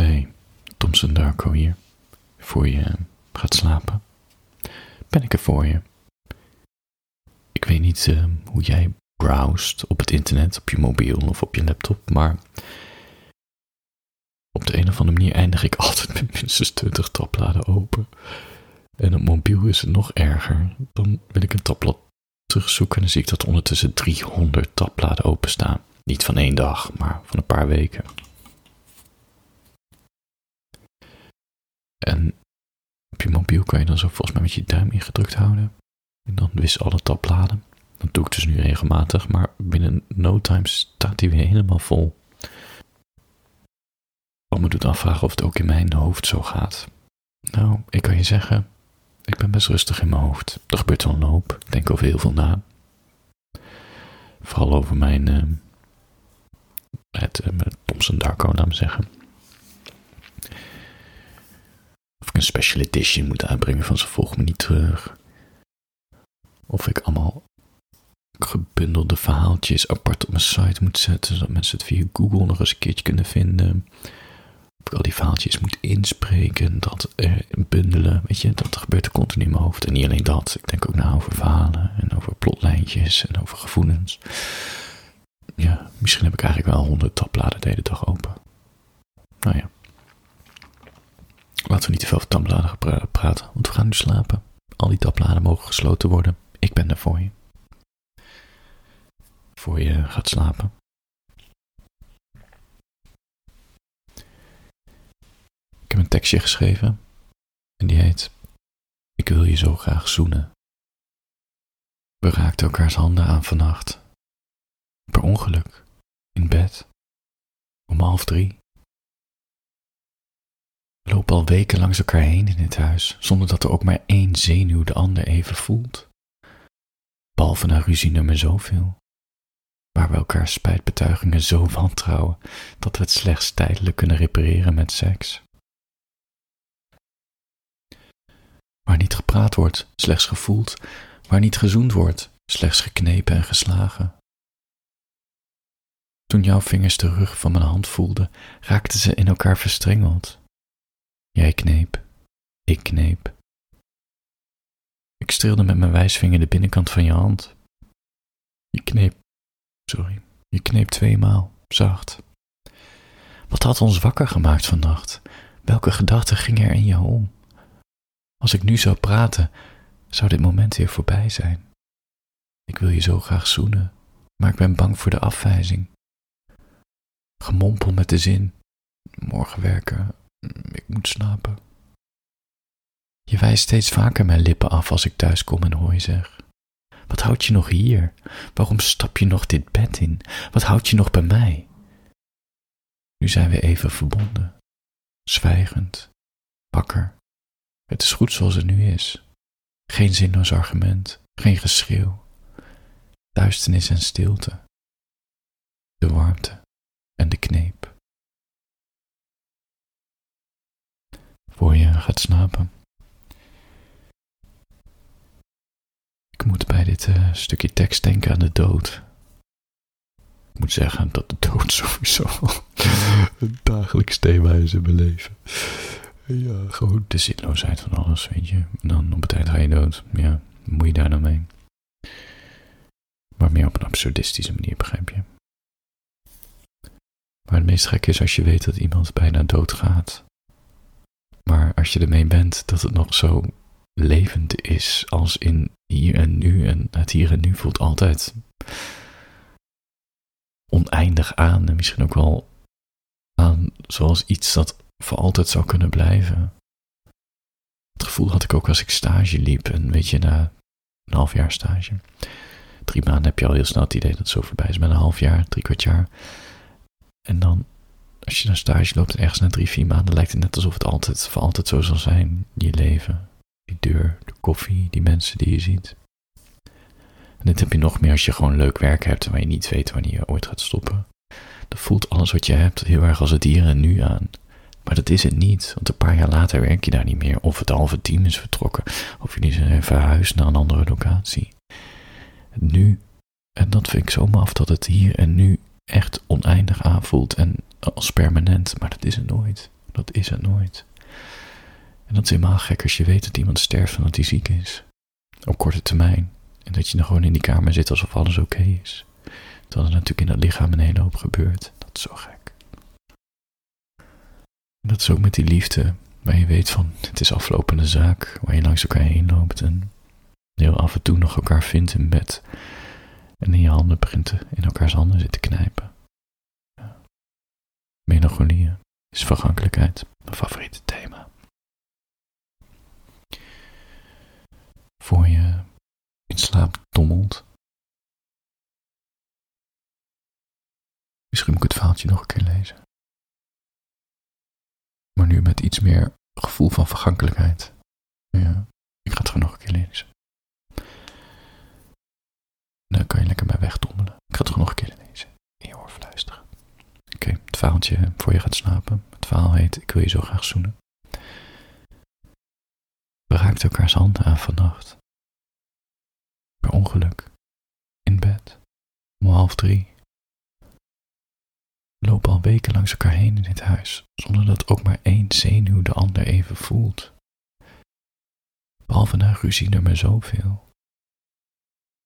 Hey, Thompson Darko hier. Voor je gaat slapen, ben ik er voor je. Ik weet niet uh, hoe jij browst op het internet, op je mobiel of op je laptop, maar op de een of andere manier eindig ik altijd met minstens 20 tabbladen open. En op mobiel is het nog erger. Dan wil ik een tabblad terugzoeken en dan zie ik dat ondertussen 300 tabbladen openstaan. Niet van één dag, maar van een paar weken. En op je mobiel kan je dan zo volgens mij met je duim ingedrukt houden. En dan wist alle tabbladen. Dat doe ik dus nu regelmatig, maar binnen no time staat hij weer helemaal vol. Wat me doet afvragen of het ook in mijn hoofd zo gaat. Nou, ik kan je zeggen, ik ben best rustig in mijn hoofd. Er gebeurt wel een hoop. Ik denk over heel veel na. Vooral over mijn, uh, het, uh, Thomson Darko, laat me zeggen. Of ik een special edition moet uitbrengen van ze volgen me niet terug. Of ik allemaal gebundelde verhaaltjes apart op mijn site moet zetten, zodat mensen het via Google nog eens een keertje kunnen vinden. Of ik al die verhaaltjes moet inspreken, dat uh, bundelen, weet je, dat gebeurt er continu in mijn hoofd. En niet alleen dat, ik denk ook na over verhalen en over plotlijntjes en over gevoelens. Ja, misschien heb ik eigenlijk wel honderd tabbladen de hele dag open. Nou ja. Laten we niet te veel over tabbladen praten, want we gaan nu slapen. Al die tabbladen mogen gesloten worden. Ik ben er voor je. Voor je gaat slapen. Ik heb een tekstje geschreven en die heet Ik wil je zo graag zoenen. We raakten elkaars handen aan vannacht. Per ongeluk, in bed, om half drie. We lopen al weken langs elkaar heen in het huis, zonder dat er ook maar één zenuw de ander even voelt. Behalve na ruzie nummer zoveel, waar we elkaar spijtbetuigingen zo wantrouwen dat we het slechts tijdelijk kunnen repareren met seks. Waar niet gepraat wordt, slechts gevoeld, waar niet gezoend wordt, slechts geknepen en geslagen. Toen jouw vingers de rug van mijn hand voelden, raakten ze in elkaar verstrengeld. Jij kneep, ik kneep. Ik streelde met mijn wijsvinger de binnenkant van je hand. Je kneep, sorry, je kneep tweemaal, zacht. Wat had ons wakker gemaakt vannacht? Welke gedachten gingen er in je om? Als ik nu zou praten, zou dit moment weer voorbij zijn. Ik wil je zo graag zoenen, maar ik ben bang voor de afwijzing. Gemompel met de zin: morgen werken, ik moet slapen. Je wijst steeds vaker mijn lippen af als ik thuis kom en hoor je zeg. Wat houd je nog hier? Waarom stap je nog dit bed in? Wat houd je nog bij mij? Nu zijn we even verbonden, zwijgend, wakker. Het is goed zoals het nu is. Geen zinloos argument, geen geschreeuw, duisternis en stilte, de warmte en de kneep. Voor je gaat slapen. Ik moet bij dit uh, stukje tekst denken aan de dood. Ik moet zeggen dat de dood sowieso een dagelijks thema is in mijn leven. Ja, gewoon de zinloosheid van alles, weet je. En dan op het eind ga je dood. Ja, moet je daar nou mee? Maar meer op een absurdistische manier, begrijp je? Maar het meest gek is als je weet dat iemand bijna doodgaat. Maar als je ermee bent dat het nog zo levend is als in hier en nu. En het hier en nu voelt altijd oneindig aan. En misschien ook wel aan zoals iets dat voor altijd zou kunnen blijven. Het gevoel had ik ook als ik stage liep. En weet je, na een half jaar stage. Drie maanden heb je al heel snel het idee dat het zo voorbij is. Met een half jaar, drie kwart jaar. En dan, als je naar stage loopt, ergens na drie, vier maanden, lijkt het net alsof het altijd, voor altijd zo zal zijn, je leven. Die deur, de koffie, die mensen die je ziet. En dit heb je nog meer als je gewoon leuk werk hebt, waar je niet weet wanneer je ooit gaat stoppen. Dan voelt alles wat je hebt heel erg als het hier en nu aan. Maar dat is het niet, want een paar jaar later werk je daar niet meer. Of het halve team is vertrokken, of jullie zijn verhuisd naar een andere locatie. Nu, en dat vind ik zo maf dat het hier en nu echt oneindig aanvoelt en als permanent, maar dat is het nooit. Dat is het nooit. En dat is helemaal gek als je weet dat iemand sterft en dat hij ziek is. Op korte termijn. En dat je dan gewoon in die kamer zit alsof alles oké is. Terwijl er natuurlijk in dat lichaam een hele hoop gebeurt. Dat is zo gek. En dat is ook met die liefde, waar je weet van het is aflopende zaak, waar je langs elkaar heen loopt en heel af en toe nog elkaar vindt in bed. En in je handen begint in elkaars handen zitten knijpen. Ja. Melancholie is vergankelijkheid, mijn favoriete thema. Voor je in slaap dommelt. Misschien moet ik het verhaaltje nog een keer lezen. Maar nu met iets meer gevoel van vergankelijkheid. Ja, ik ga het gewoon nog een keer lezen. Dan kan je lekker bij wegdommelen. Ik ga het gewoon nog een keer lezen. In je oor fluisteren. Oké, het verhaaltje voor je gaat slapen. Het verhaal heet Ik wil je zo graag zoenen. We raakten elkaars handen aan vannacht. Per ongeluk. In bed. Om half drie. We lopen al weken langs elkaar heen in dit huis, zonder dat ook maar één zenuw de ander even voelt. Behalve na ruzie er maar zoveel.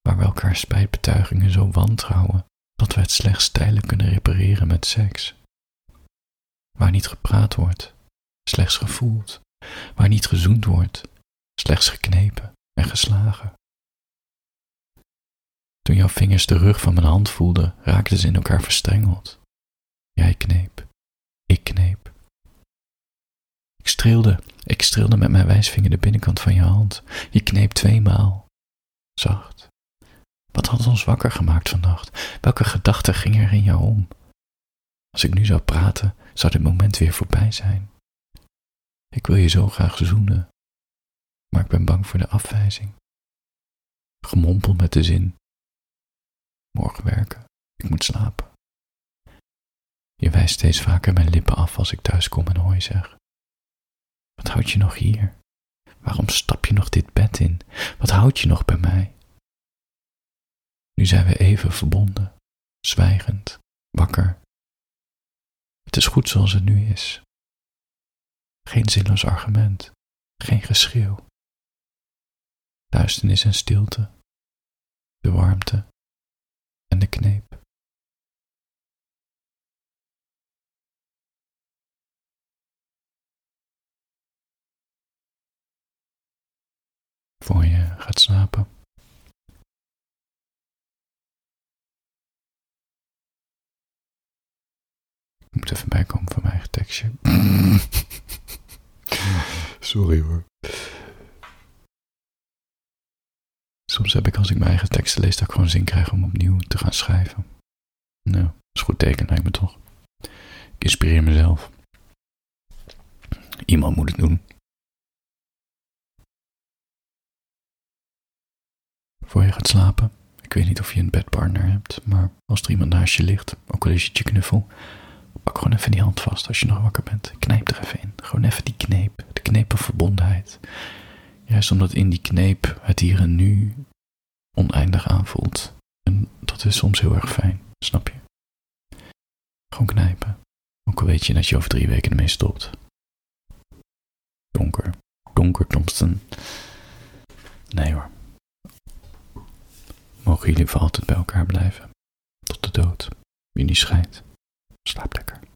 Waar we elkaar spijtbetuigingen zo wantrouwen dat we het slechts tijdelijk kunnen repareren met seks. Waar niet gepraat wordt, slechts gevoeld. Waar niet gezoend wordt, slechts geknepen en geslagen. Toen jouw vingers de rug van mijn hand voelden, raakten ze in elkaar verstrengeld. Jij kneep, ik kneep. Ik streelde, ik streelde met mijn wijsvinger de binnenkant van je hand. Je kneep tweemaal, zacht. Wat had ons wakker gemaakt vannacht? Welke gedachten gingen er in jou om? Als ik nu zou praten, zou dit moment weer voorbij zijn. Ik wil je zo graag zoenen, maar ik ben bang voor de afwijzing. Gemompel met de zin: Morgen werken, ik moet slapen. Je wijst steeds vaker mijn lippen af als ik thuis kom en hooi zeg. Wat houd je nog hier? Waarom stap je nog dit bed in? Wat houd je nog bij mij? Nu zijn we even verbonden, zwijgend, wakker. Het is goed zoals het nu is. Geen zinloos argument, geen geschreeuw. Duisternis en stilte, de warmte en de kneep. voor je gaat slapen. Moet even bijkomen van mijn eigen tekstje. Sorry hoor. Soms heb ik als ik mijn eigen teksten lees dat ik gewoon zin krijg om opnieuw te gaan schrijven. Nou, dat is goed teken lijkt me toch. Ik inspireer mezelf. Iemand moet het doen. voor je gaat slapen. Ik weet niet of je een bedpartner hebt, maar als er iemand naast je ligt, ook al is het je knuffel, pak gewoon even die hand vast als je nog wakker bent. Knijp er even in. Gewoon even die kneep, de knepenverbondenheid. Juist omdat in die kneep het hier en nu oneindig aanvoelt. En dat is soms heel erg fijn, snap je? Gewoon knijpen. Ook al weet je dat je over drie weken ermee stopt. Donker. Donker Thompson. Nee hoor. Mogen jullie voor altijd bij elkaar blijven. Tot de dood. Wie niet scheidt. Slaap.